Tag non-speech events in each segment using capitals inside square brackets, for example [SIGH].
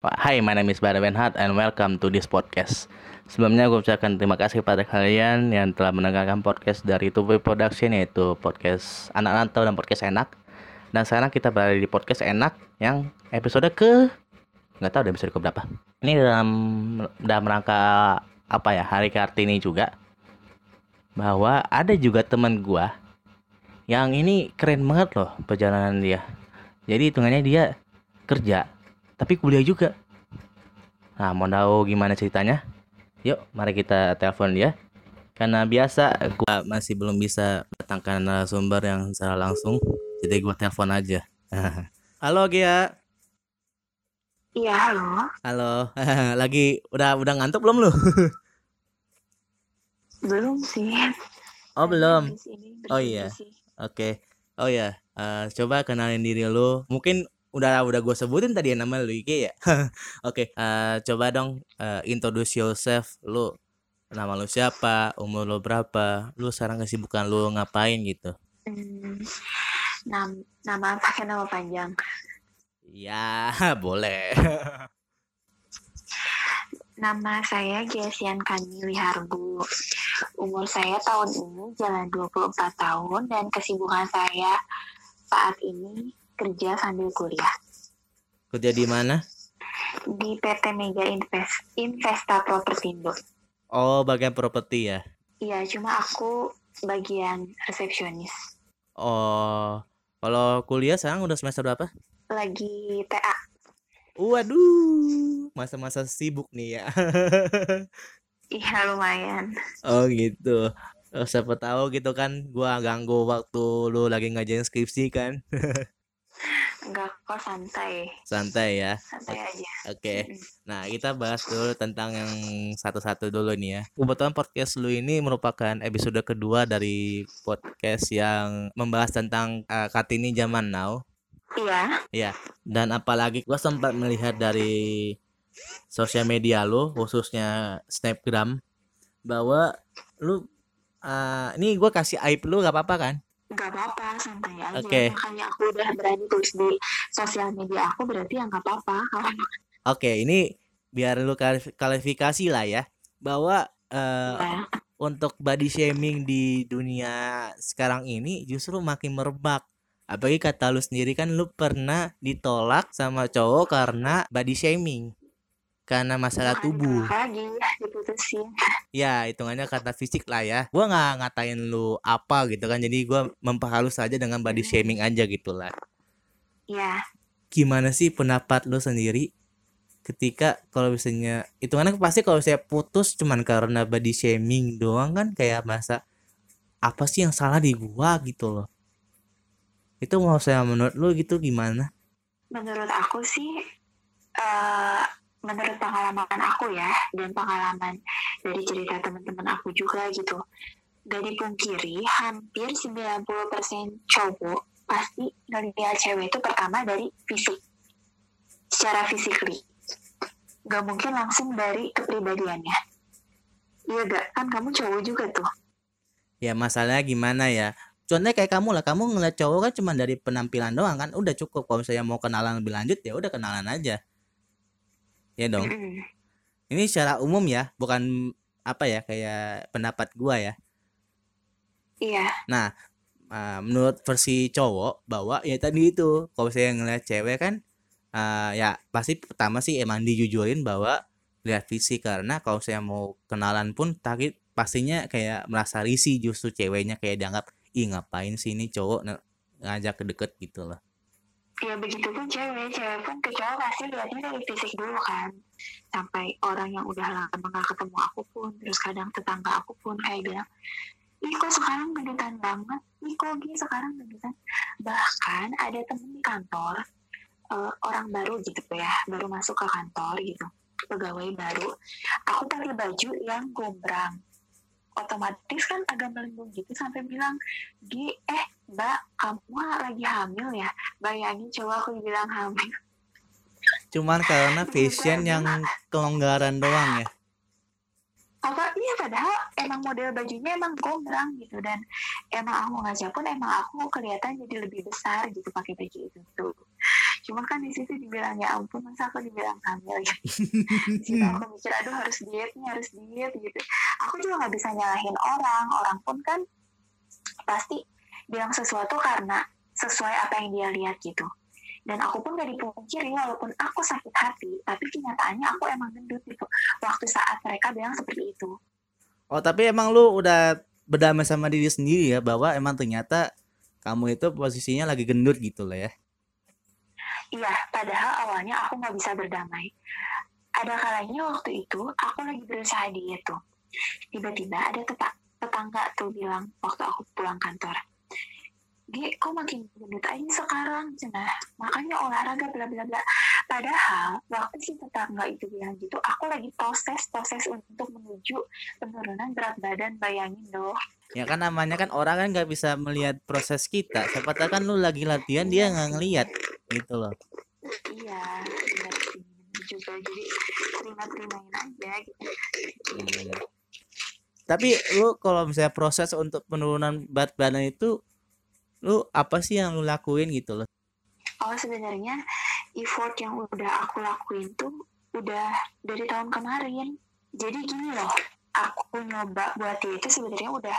Hi, my name is Bara Benhat and welcome to this podcast. Sebelumnya gue ucapkan terima kasih pada kalian yang telah mendengarkan podcast dari Tubuh Production yaitu podcast anak rantau dan podcast enak. Dan sekarang kita berada di podcast enak yang episode ke nggak tahu udah episode ke berapa. Ini dalam dalam rangka apa ya hari Kartini juga bahwa ada juga teman gua yang ini keren banget loh perjalanan dia. Jadi hitungannya dia kerja tapi kuliah juga. Nah, mau tahu gimana ceritanya? Yuk, mari kita telepon dia. Karena biasa gua masih belum bisa datangkan narasumber yang secara langsung, jadi gua telepon aja. [LAUGHS] Halo Gia. Iya, halo. Halo. [LAUGHS] Lagi udah udah ngantuk belum lu? [LAUGHS] Belum sih. Oh, belum. Habis ini Oh, iya. Oke. Oh ya, eh, coba kenalin diri lu. Mungkin udah udah gue sebutin tadi ya nama lu Ike ya. Oke, eh, coba dong eh, introduce yourself. Lu nama lu siapa? Umur lu berapa? Lu sekarang kesibukan lu ngapain gitu? Hmm, nam- nama pakai nama panjang. Ya, [LAUGHS] boleh. Nama saya Gesian Kamili Harbu. Umur saya tahun ini jalan 24 tahun dan kesibukan saya saat ini kerja sambil kuliah Kerja di mana? di PT Mega Invest Investa Propertindo. Oh, bagian properti ya. Iya, cuma aku bagian resepsionis. Oh, kalau kuliah sekarang udah semester berapa? Lagi TA. Waduh, masa-masa sibuk nih ya. [LAUGHS] Iya, lumayan. Oh gitu. Oh, siapa tahu gitu kan gua ganggu waktu lu lagi ngajarin skripsi kan. [LAUGHS] Enggak kok santai. Santai ya. Santai aja. Oke. Mm-mm. Nah, kita bahas dulu tentang yang satu-satu dulu nih ya. Kebetulan podcast lu ini merupakan episode kedua dari podcast yang membahas tentang uh, Kartini zaman now. Iya. Dan apalagi gua sempat melihat dari sosial media lu, khususnya Snapgram, bahwa lu uh, ini gua kasih aib lu gak apa-apa kan? Nggak apa-apa santai aja Oke. makanya aku udah berani tulis di sosial media aku berarti ya nggak apa-apa kalau Oke, ini biar lu klarif- klarifikasi lah ya bahwa eh, ya untuk body shaming di dunia sekarang ini justru makin merebak. Apalagi kata lu sendiri kan lu pernah ditolak sama cowok karena body shaming. Karena masalah bukan tubuh. lagi diputusin Ya, hitungannya kata fisik lah ya. Gua nggak ngatain lu apa gitu kan. Jadi gua memperhalus aja dengan body shaming aja gitu lah. ya gimana sih pendapat lo sendiri ketika kalau misalnya itu kan pasti kalau saya putus cuman karena body shaming doang kan kayak masa apa sih yang salah di gua gitu loh itu mau saya menurut lo gitu gimana menurut aku sih eh menurut pengalaman aku ya dan pengalaman dari cerita teman-teman aku juga gitu. Gak dipungkiri hampir 90% cowok pasti ngelihat cewek itu pertama dari fisik. Secara physically. Gak mungkin langsung dari kepribadiannya. Iya gak? Kan kamu cowok juga tuh. Ya masalahnya gimana ya? Contohnya kayak kamu lah kamu ngeliat cowok kan cuma dari penampilan doang kan? Udah cukup kalau misalnya mau kenalan lebih lanjut ya udah kenalan aja ya dong. Ini secara umum ya bukan apa ya kayak pendapat gua ya. Iya. Nah, uh, menurut versi cowok bahwa ya tadi itu. Kalau saya ngeliat cewek kan uh, ya pasti pertama sih emang dijujurin bahwa lihat fisik. Karena kalau saya mau kenalan pun tadi pastinya kayak merasa risih justru ceweknya. Kayak dianggap ih ngapain sih ini cowok ngajak ke deket gitu loh. Ya begitu pun cewek. Cewek pun ke cowok pasti lihatnya dari fisik dulu kan. Sampai orang yang udah lama gak ketemu aku pun terus kadang tetangga aku pun kayak bilang ih kok sekarang gendutan banget? Ih kok gini sekarang gendutan? Bahkan ada temen di kantor eh, orang baru gitu ya baru masuk ke kantor gitu pegawai baru. Aku pakai baju yang gombrang otomatis kan agak melindung gitu sampai bilang Gi, eh mbak kamu lagi hamil ya? Bayangin coba aku bilang hamil. Cuman karena fashion yang kelonggaran doang ya. Apa? Iya padahal emang model bajunya emang gombrang gitu. Dan emang aku ngajar pun emang aku kelihatan jadi lebih besar gitu pakai baju itu tuh. Cuma kan di situ dibilang ya ampun masa aku dibilang hamil gitu di situ aku mikir aduh harus diet nih harus diet gitu. Aku juga nggak bisa nyalahin orang. Orang pun kan pasti bilang sesuatu karena sesuai apa yang dia lihat gitu dan aku pun gak dipungkiri walaupun aku sakit hati tapi kenyataannya aku emang gendut gitu. Waktu saat mereka bilang seperti itu. Oh tapi emang lu udah berdamai sama diri sendiri ya bahwa emang ternyata kamu itu posisinya lagi gendut gitu lah ya? Iya padahal awalnya aku nggak bisa berdamai. Ada kalanya waktu itu aku lagi berusaha diet tuh. Tiba-tiba ada tetangga tuh bilang waktu aku pulang kantor G kok makin gendut aja sekarang? Cenah makanya olahraga bla bla bla. Padahal waktu si tetangga itu bilang gitu aku lagi proses proses untuk menuju penurunan berat badan. Bayangin dong. Ya kan namanya kan orang kan nggak bisa melihat proses kita. Siapa tahu kan lu lagi latihan dia nggak ngelihat gitu loh. Iya benar sih. Juga jadi terima terimain aja gitu. Hmm. tapi lu kalau misalnya proses untuk penurunan berat badan itu lu apa sih yang lu lakuin gitu loh? Oh sebenarnya effort yang udah aku lakuin tuh udah dari tahun kemarin. Jadi gini loh aku nyoba buat itu sebenarnya udah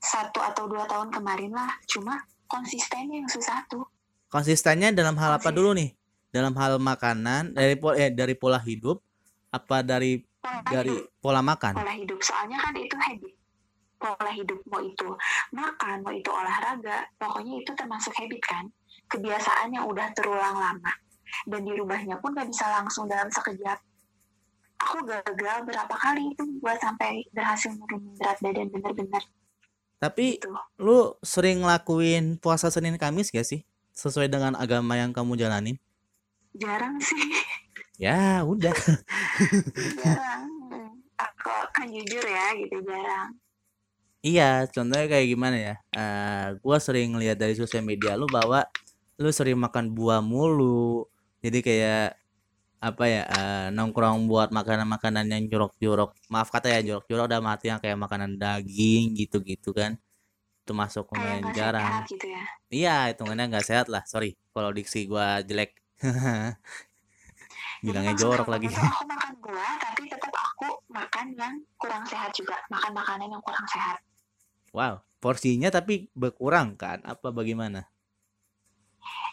satu atau dua tahun kemarin lah. Cuma konsistennya yang susah tuh. Konsistennya dalam hal apa dulu nih? Dalam hal makanan dari pola eh, dari pola hidup apa dari pola dari hidup. pola makan? Pola hidup. Soalnya kan itu habit pola hidup mau itu. Makan mau itu olahraga pokoknya itu termasuk habit kan? Kebiasaan yang udah terulang lama. Dan dirubahnya pun gak bisa langsung dalam sekejap. Aku gagal berapa kali itu buat sampai berhasil nurunin berat badan bener-bener tapi gitu. lu sering ngelakuin puasa Senin Kamis gak sih? Sesuai dengan agama yang kamu jalanin? Jarang sih. Ya udah. [LAUGHS] Jarang. Aku kan jujur ya gitu jarang Iya, contohnya kayak gimana ya? Uh, gua sering lihat dari sosial media lu bahwa lu sering makan buah mulu. Jadi kayak apa ya uh, nongkrong buat makanan-makanan yang jorok-jorok. Maaf kata ya jorok-jorok udah mati yang kayak makanan daging gitu-gitu kan. Itu masuk lumayan jarang. gitu ya. Iya, hitungannya nggak sehat lah. Sorry kalau diksi gua jelek. [LAUGHS] Bilangnya jorok lagi. Aku makan buah tapi tetap aku makan yang kurang sehat juga. Makan makanan yang kurang sehat. Wow, porsinya tapi berkurang kan? Apa bagaimana?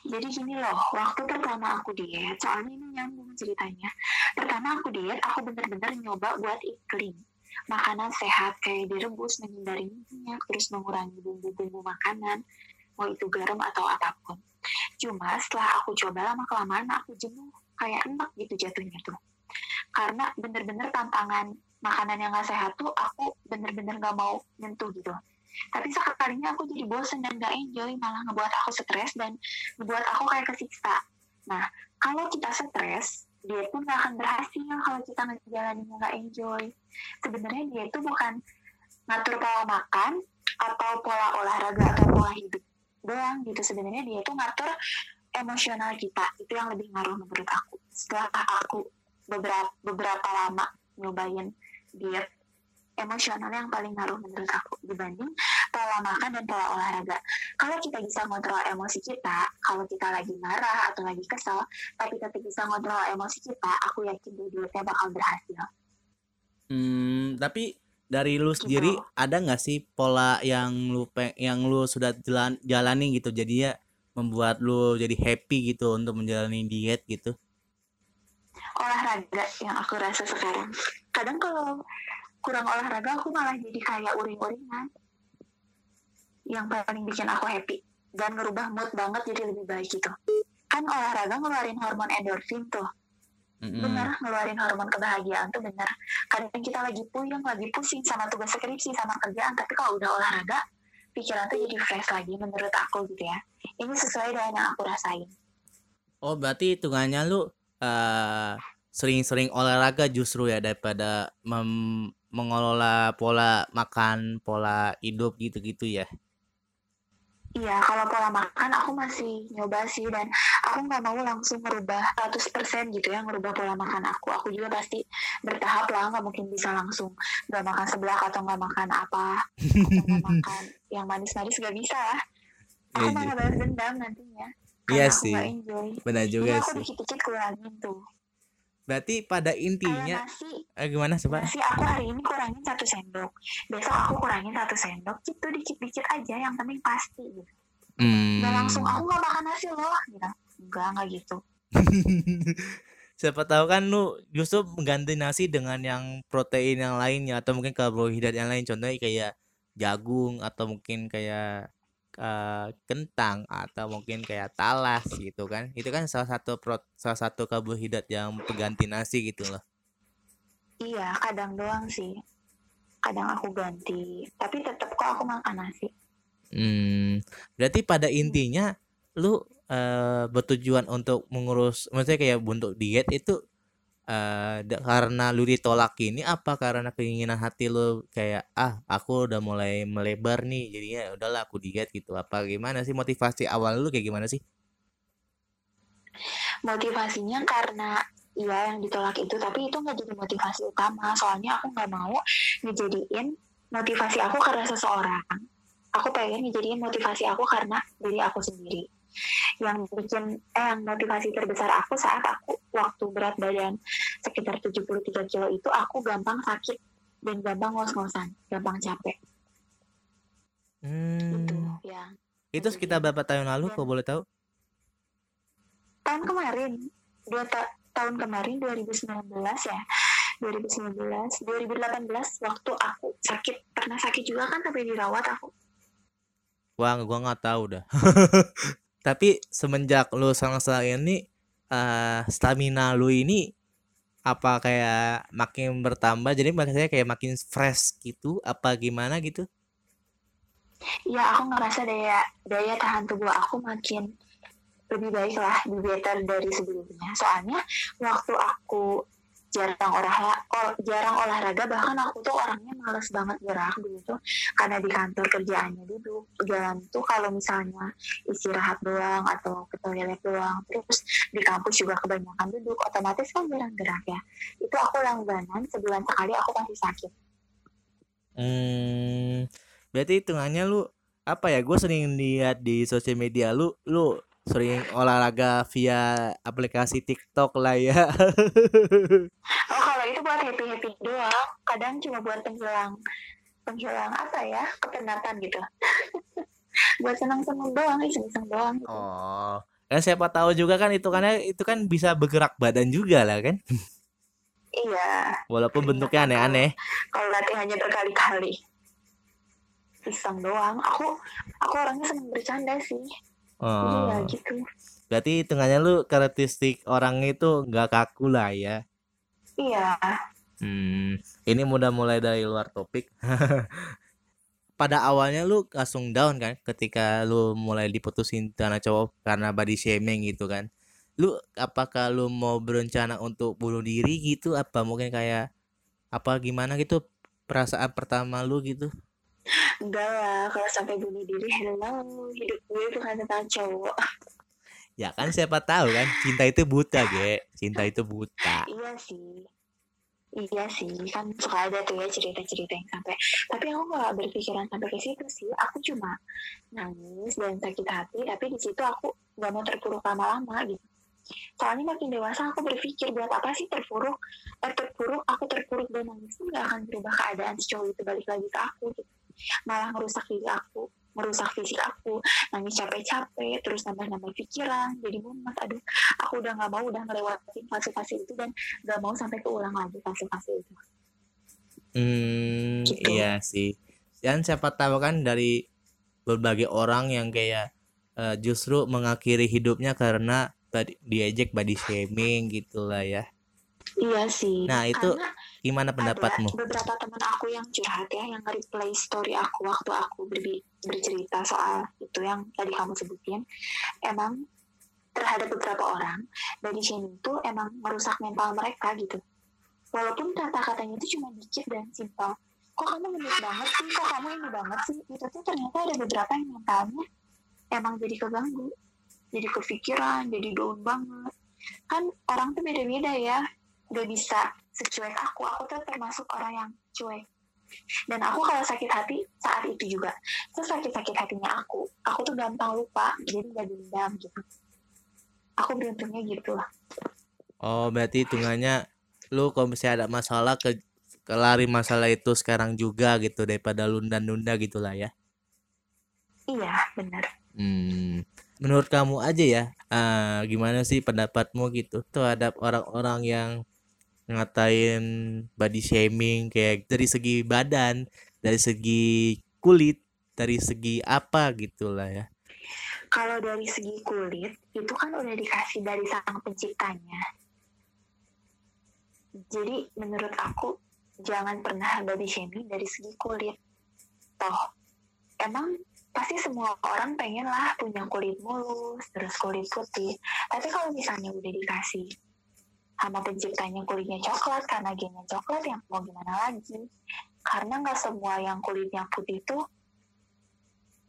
Jadi gini loh, waktu pertama aku diet, soalnya ini nyambung ceritanya. Pertama aku diet, aku bener-bener nyoba buat iklim. Makanan sehat kayak direbus, menghindari minyak, terus mengurangi bumbu-bumbu makanan, mau itu garam atau apa pun. Cuma setelah aku coba lama-kelamaan aku jenuh, kayak enak gitu jatuhnya tuh. Karena bener-bener tantangan makanan yang gak sehat tuh aku bener-bener gak mau nyentuh gitu tapi sekalinya aku jadi bosen dan gak enjoy malah ngebuat aku stres dan ngebuat aku kayak kesiksa. Nah kalau kita stres dia pun gak akan berhasil kalau kita ngejalaninnya gak enjoy. Sebenarnya dia itu bukan ngatur pola makan atau pola olahraga atau pola hidup doang gitu. Sebenarnya dia itu ngatur emosional kita. Itu yang lebih ngaruh menurut aku. Setelah aku beberapa beberapa lama nyobain diet emosional yang paling ngaruh menurut aku dibanding pola makan dan pola olahraga. Kalau kita bisa ngontrol emosi kita, kalau kita lagi marah atau lagi kesel, tapi tetap bisa ngontrol emosi kita, aku yakin dua-duanya bakal berhasil. Hmm, tapi dari lu gitu. sendiri ada nggak sih pola yang lu yang lu sudah jalan jalani gitu jadi ya membuat lu jadi happy gitu untuk menjalani diet gitu? Olahraga yang aku rasa sekarang. Kadang kalau kurang olahraga aku malah jadi kayak uring-uringan. Yang paling bikin aku happy dan ngerubah mood banget jadi lebih baik gitu. Kan olahraga ngeluarin hormon endorfin tuh. Mm-hmm. bener ngeluarin hormon kebahagiaan tuh bener kadang kita lagi puyeng lagi pusing sama tugas skripsi sama kerjaan tapi kalau udah olahraga pikiran tuh jadi fresh lagi menurut aku gitu ya. Ini sesuai dengan yang aku rasain. Oh berarti hitungannya lu uh, sering-sering olahraga justru ya daripada mem mengelola pola makan, pola hidup gitu-gitu ya? Iya, kalau pola makan aku masih nyoba sih dan aku nggak mau langsung merubah 100% gitu ya ngerubah pola makan aku. Aku juga pasti bertahap lah, nggak mungkin bisa langsung nggak makan sebelah atau nggak makan apa, nggak makan [LAUGHS] yang manis-manis nggak bisa lah. Aku Iya, malah balas dendam nantinya. Iya aku sih. Benar juga aku sih. dikit-dikit kurangin tuh. Berarti pada intinya nasi, eh, gimana coba? nasi aku hari ini kurangin satu sendok. Besok aku kurangin satu sendok. Gitu dikit-dikit aja, yang penting pasti gitu. Hmm. Nggak langsung aku nggak makan nasi loh gitu enggak enggak gitu [LAUGHS] Siapa tahu kan lu justru mengganti nasi dengan yang protein yang lainnya atau mungkin karbohidrat yang lain contohnya kayak jagung atau mungkin kayak eh, kentang atau mungkin kayak talas gitu kan. Itu kan salah satu pro, salah satu karbohidrat yang pengganti nasi gitu loh. Iya kadang doang sih. Kadang aku ganti tapi tetap kok aku makan nasi. Hmm, berarti pada intinya lu eh, bertujuan untuk mengurus, maksudnya kayak untuk diet itu da- karena lu ditolak ini apa? Karena keinginan hati lu kayak ah aku udah mulai melebar nih jadinya udahlah aku diet gitu. Apa gimana sih motivasi awal lu kayak gimana sih? motivasinya karena iya yang ditolak itu tapi itu nggak jadi motivasi utama. Soalnya aku nggak mau ngejadiin motivasi aku karena seseorang. Aku pengen ngejadiin motivasi aku karena diri aku sendiri yang bikin eh yang motivasi terbesar aku saat aku waktu berat badan sekitar 73 kilo itu aku gampang sakit dan gampang ngos-ngosan gampang capek. Itu Hmm, yang itu sekitar berapa tahun lalu kok boleh tahu? tahun kemarin dua ta- tahun kemarin 2019 ya. 2019 2018 waktu aku sakit pernah sakit juga kan tapi dirawat aku. Wah, gua nggak tahu dah. [LAUGHS] Tapi semenjak lu sekarang ini eh stamina lu ini apa kayak makin bertambah? Jadi maksudnya kayak makin fresh gitu? Apa gimana gitu? ya aku ngerasa daya daya tahan tubuh aku makin lebih baik lah lebih better dari sebelumnya. Soalnya waktu aku jarang olahraga jarang olahraga bahkan aku tuh orangnya males banget gerak tuh karena di kantor kerjaannya duduk jalan tuh kalau misalnya istirahat doang atau ke toilet doang terus di kampus juga kebanyakan duduk otomatis kan jarang gerak ya itu aku langganan sebulan sekali aku pasti sakit Hmm, berarti hitungannya lu apa ya? Gue sering lihat di sosial media lu, lu sering olahraga via aplikasi TikTok lah ya. Oh kalau itu buat happy happy doang, kadang cuma buat penghilang penghilang apa ya kepenatan gitu. [LAUGHS] buat senang senang doang, iseng iseng doang. Gitu. Oh, kan siapa tahu juga kan itu karena itu kan bisa bergerak badan juga lah kan, Iya, walaupun bentuknya aneh-aneh. kalau latihannya berkali-kali. Iseng doang. Aku aku orangnya senang bercanda sih. Oh, gitu. berarti hitungannya lu karakteristik orang itu nggak kaku lah ya. Iya. Hmm, ini mudah mulai dari luar topik. [LAUGHS] Pada awalnya lu langsung down kan ketika lu mulai diputusin karena cowok karena body shaming gitu kan. Lu apakah lu mau berencana untuk bunuh diri gitu apa mungkin kayak apa gimana gitu perasaan pertama lu gitu? Enggak lah, kalau sampai bunuh diri, hello, hidup gue bukan tentang cowok. Ya kan siapa tahu kan cinta itu buta, Ge. Cinta itu buta. Iya sih. Iya sih, kan suka ada tuh ya cerita-cerita yang sampai. Tapi aku nggak berpikiran sampai ke situ sih. Aku cuma nangis dan sakit hati, tapi di situ aku nggak mau terpuruk lama-lama gitu. Soalnya makin dewasa aku berpikir buat apa sih terpuruk? Eh, terpuruk, aku terpuruk dan nangis itu nggak akan berubah keadaan si cowok itu balik lagi ke aku gitu. Malah merusak diri aku, merusak fisik aku, nangis capek-capek, terus nambah-nambah pikiran, jadi mumet. Aduh, aku udah nggak mau udah ngelewatin fase-fase itu dan gak mau sampai keulang lagi fase-fase itu. Hmm, Gitu. iya sih. Dan siapa tahu kan dari berbagai orang yang kayak eh, justru mengakhiri hidupnya karena tadi diejek body shaming gitulah ya. Iya sih. Nah, itu Karena gimana pendapatmu? ada beberapa teman aku yang curhat ya, yang replay story aku waktu aku berbi- bercerita soal itu yang tadi kamu sebutin. Emang terhadap beberapa orang, body shaming itu emang merusak mental mereka gitu. Walaupun kata-katanya itu cuma dikit dan simpel. Kok kamu gendut banget sih? Kok kamu ini banget sih? Itu tuh ternyata ada beberapa yang mentalnya emang jadi keganggu jadi kepikiran jadi down banget kan orang tuh beda-beda ya gak bisa secuek aku aku tuh termasuk orang yang cuek. Dan aku kalau sakit hati saat itu juga. Terus sakit-sakit hatinya aku aku tuh gampang lupa jadi gak dendam gitu. Aku beruntungnya gitu lah. Oh, berarti hitungannya lu kalau misalnya ada masalah ke kelari masalah itu sekarang juga gitu daripada lunda-lunda gitulah ya. iya benar Hmm, menurut kamu aja ya, eh, gimana sih pendapatmu gitu terhadap orang-orang yang ngatain body shaming kayak dari segi badan, dari segi kulit, dari segi apa gitulah ya. kalau dari segi kulit itu kan udah dikasih dari sang penciptanya. Jadi menurut aku jangan pernah body shaming dari segi kulit. Toh emang pasti semua orang pengen lah punya kulit mulus terus kulit putih. Tapi kalau misalnya udah dikasih sama penciptanya kulitnya coklat karena gennya coklat yang mau gimana lagi? Karena nggak semua yang kulitnya putih itu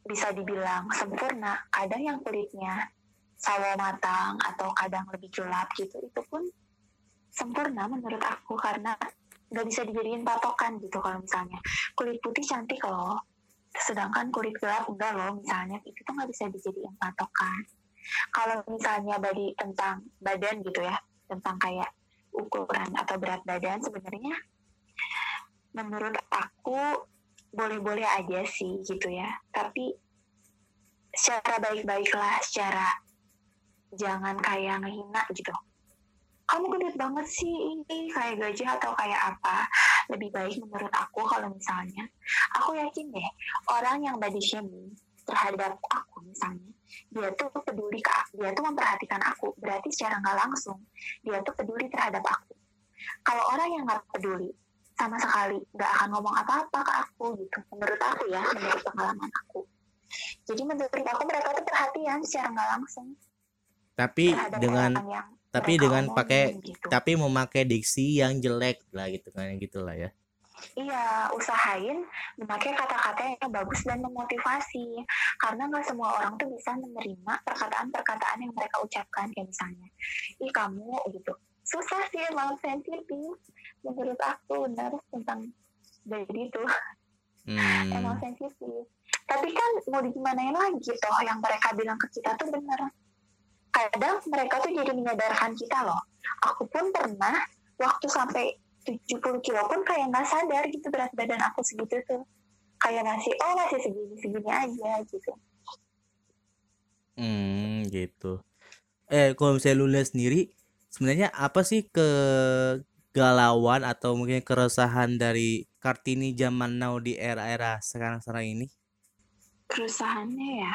bisa dibilang sempurna. Kadang yang kulitnya sawo matang atau kadang lebih gelap gitu itu pun sempurna menurut aku karena nggak bisa dijadiin patokan gitu kalau misalnya. Kulit putih cantik loh sedangkan kulit gelap enggak loh misalnya itu tuh nggak bisa dijadiin patokan. Kalau misalnya badi tentang badan gitu ya tentang kayak ukuran atau berat badan sebenarnya menurut aku boleh-boleh aja sih gitu ya. Tapi secara baik-baik lah secara jangan kayak ngehina gitu. Kamu gendut banget sih ini kayak gajah atau kayak apa? Lebih baik menurut aku kalau misalnya aku yakin deh orang yang body shaming terhadap aku misalnya dia tuh peduli ke aku dia tuh memperhatikan aku berarti secara nggak langsung dia tuh peduli terhadap aku kalau orang yang nggak peduli sama sekali nggak akan ngomong apa-apa ke aku gitu menurut aku ya menurut pengalaman aku jadi menurut aku mereka tuh perhatian secara nggak langsung Tapi dengan tapi dengan pakai gitu. tapi memakai diksi yang jelek lah gitu kan gitulah ya. Iya, usahain memakai kata-kata yang bagus dan memotivasi. Karena nggak semua orang tuh bisa menerima perkataan-perkataan yang mereka ucapkan. Kayak misalnya, ih kamu gitu. Susah sih emang sensitif. Menurut aku benar tentang jadi itu emang Hmm. sensitif. Tapi kan mau digimanain lagi toh yang mereka bilang ke kita tuh benar. Kadang mereka tuh jadi menyadarkan kita loh. Aku pun pernah waktu sampai 70 kilo pun kayak nggak sadar gitu berat badan aku segitu tuh. Kayak masih, oh masih segini-segini aja gitu. Hmm, gitu. Eh, kalau misalnya lu lihat sendiri, sebenarnya apa sih kegalauan atau mungkin keresahan dari Kartini zaman now di era-era sekarang-sekarang ini? Kerusahannya ya,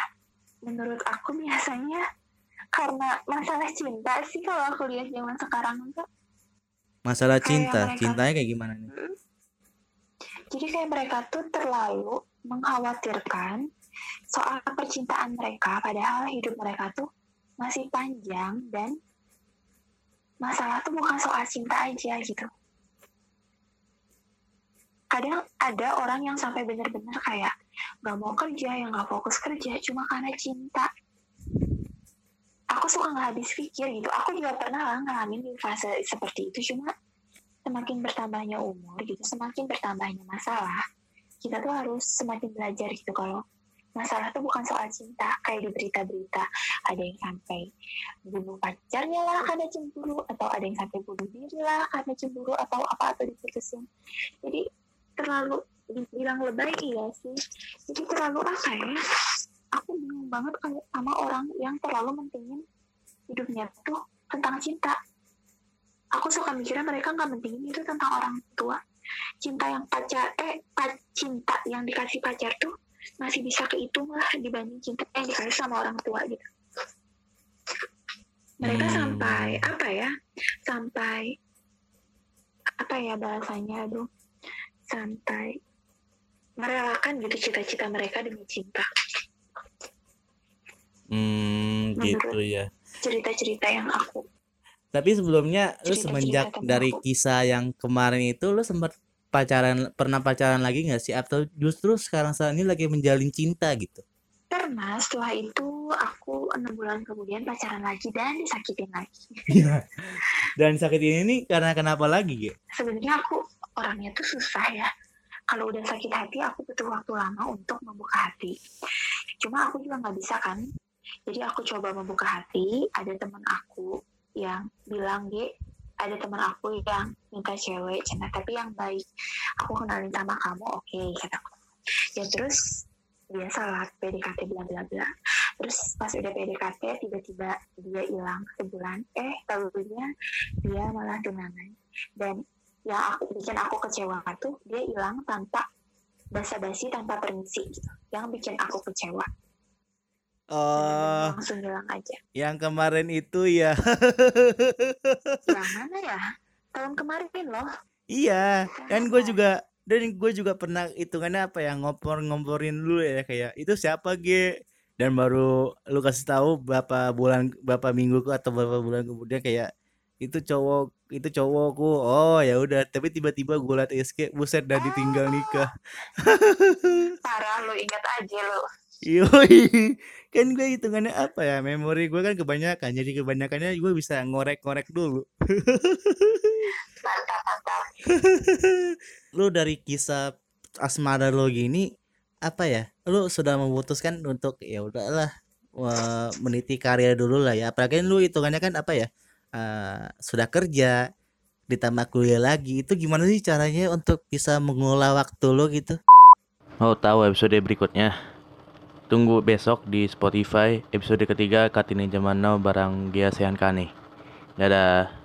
menurut aku biasanya karena masalah cinta sih kalau aku lihat zaman sekarang tuh. Masalah Kayak cinta, mereka- cintanya kayak gimana nih? Hmm. Jadi kayak mereka tuh terlalu mengkhawatirkan soal percintaan mereka, padahal hidup mereka tuh masih panjang dan masalah tuh bukan soal cinta aja gitu. Kadang ada orang yang sampai bener-bener kayak gak mau kerja, yang gak fokus kerja cuma karena cinta. Aku suka nggak habis pikir gitu. Aku juga pernah ngalamin fase seperti itu, cuma semakin bertambahnya umur gitu, semakin bertambahnya masalah, kita tuh harus semakin belajar gitu kalau masalah tuh bukan soal cinta. Kayak di berita-berita ada yang sampai bunuh pacarnya lah karena cemburu atau ada yang sampai bunuh diri lah karena cemburu atau apa atau diputusin. Jadi terlalu dibilang lebay iya sih. Jadi terlalu apa ya bingung banget kayak sama orang yang terlalu mentingin hidupnya tuh tentang cinta. Aku suka mikirnya mereka nggak mentingin itu tentang orang tua. Cinta yang pacar eh cinta yang dikasih pacar tuh masih bisa kehitung lah dibanding cinta yang dikasih sama orang tua gitu. Mereka Hmm. sampai apa ya sampai apa ya bahasanya aduh sampai merelakan gitu cita-cita mereka demi cinta Hmm, gitu ya. cerita-cerita yang aku Tapi sebelumnya lu Cerita-cerita semenjak dari aku. kisah yang kemarin itu lu sempat pacaran pernah pacaran lagi nggak sih atau justru sekarang saat ini lagi menjalin cinta gitu? Karena setelah itu aku enam bulan kemudian pacaran lagi dan disakitin lagi. Iya. Dan sakit ini nih karena kenapa lagi, Ge? Sebenarnya aku orangnya tuh susah ya. Kalau udah sakit hati, aku butuh waktu lama untuk membuka hati. Cuma aku juga nggak bisa kan. Jadi aku coba membuka hati. Ada teman aku yang bilang, Ge, ada teman aku yang minta cewek, cina tapi yang baik. Aku kenalin sama kamu, oke, kataku. Ya terus biasa lah PDKT bla bla bla terus pas udah PDKT tiba-tiba dia hilang sebulan eh tahunya dia malah tunangan dan yang aku bikin aku kecewa tuh dia hilang tanpa basa-basi tanpa permisi gitu yang bikin aku kecewa Oh, langsung hilang aja. yang kemarin itu ya. yang mana ya? Tahun kemarin loh. Iya, dan gue juga dan gue juga pernah hitungannya apa ya ngompor-ngomporin dulu ya kayak itu siapa G? Dan baru lu kasih tahu berapa bulan berapa minggu atau berapa bulan kemudian kayak itu cowok itu cowokku. Oh ya udah tapi tiba-tiba gue liat SK buset dan ditinggal nikah. Parah lo ingat aja lo Yoi, [LAUGHS] kan gue hitungannya apa ya memori gue kan kebanyakan jadi kebanyakannya gue bisa ngorek-ngorek dulu. [LAUGHS] Lu dari kisah asmara lo gini apa ya lu sudah memutuskan untuk ya udahlah meniti karir dulu lah ya. Apalagi lu hitungannya kan apa ya eh, sudah kerja ditambah kuliah lagi itu gimana sih caranya untuk bisa mengolah waktu lo gitu? Mau tahu episode berikutnya? Tunggu besok di Spotify episode ketiga Kartini Zaman Now barang Gia Sean Kane. Dadah.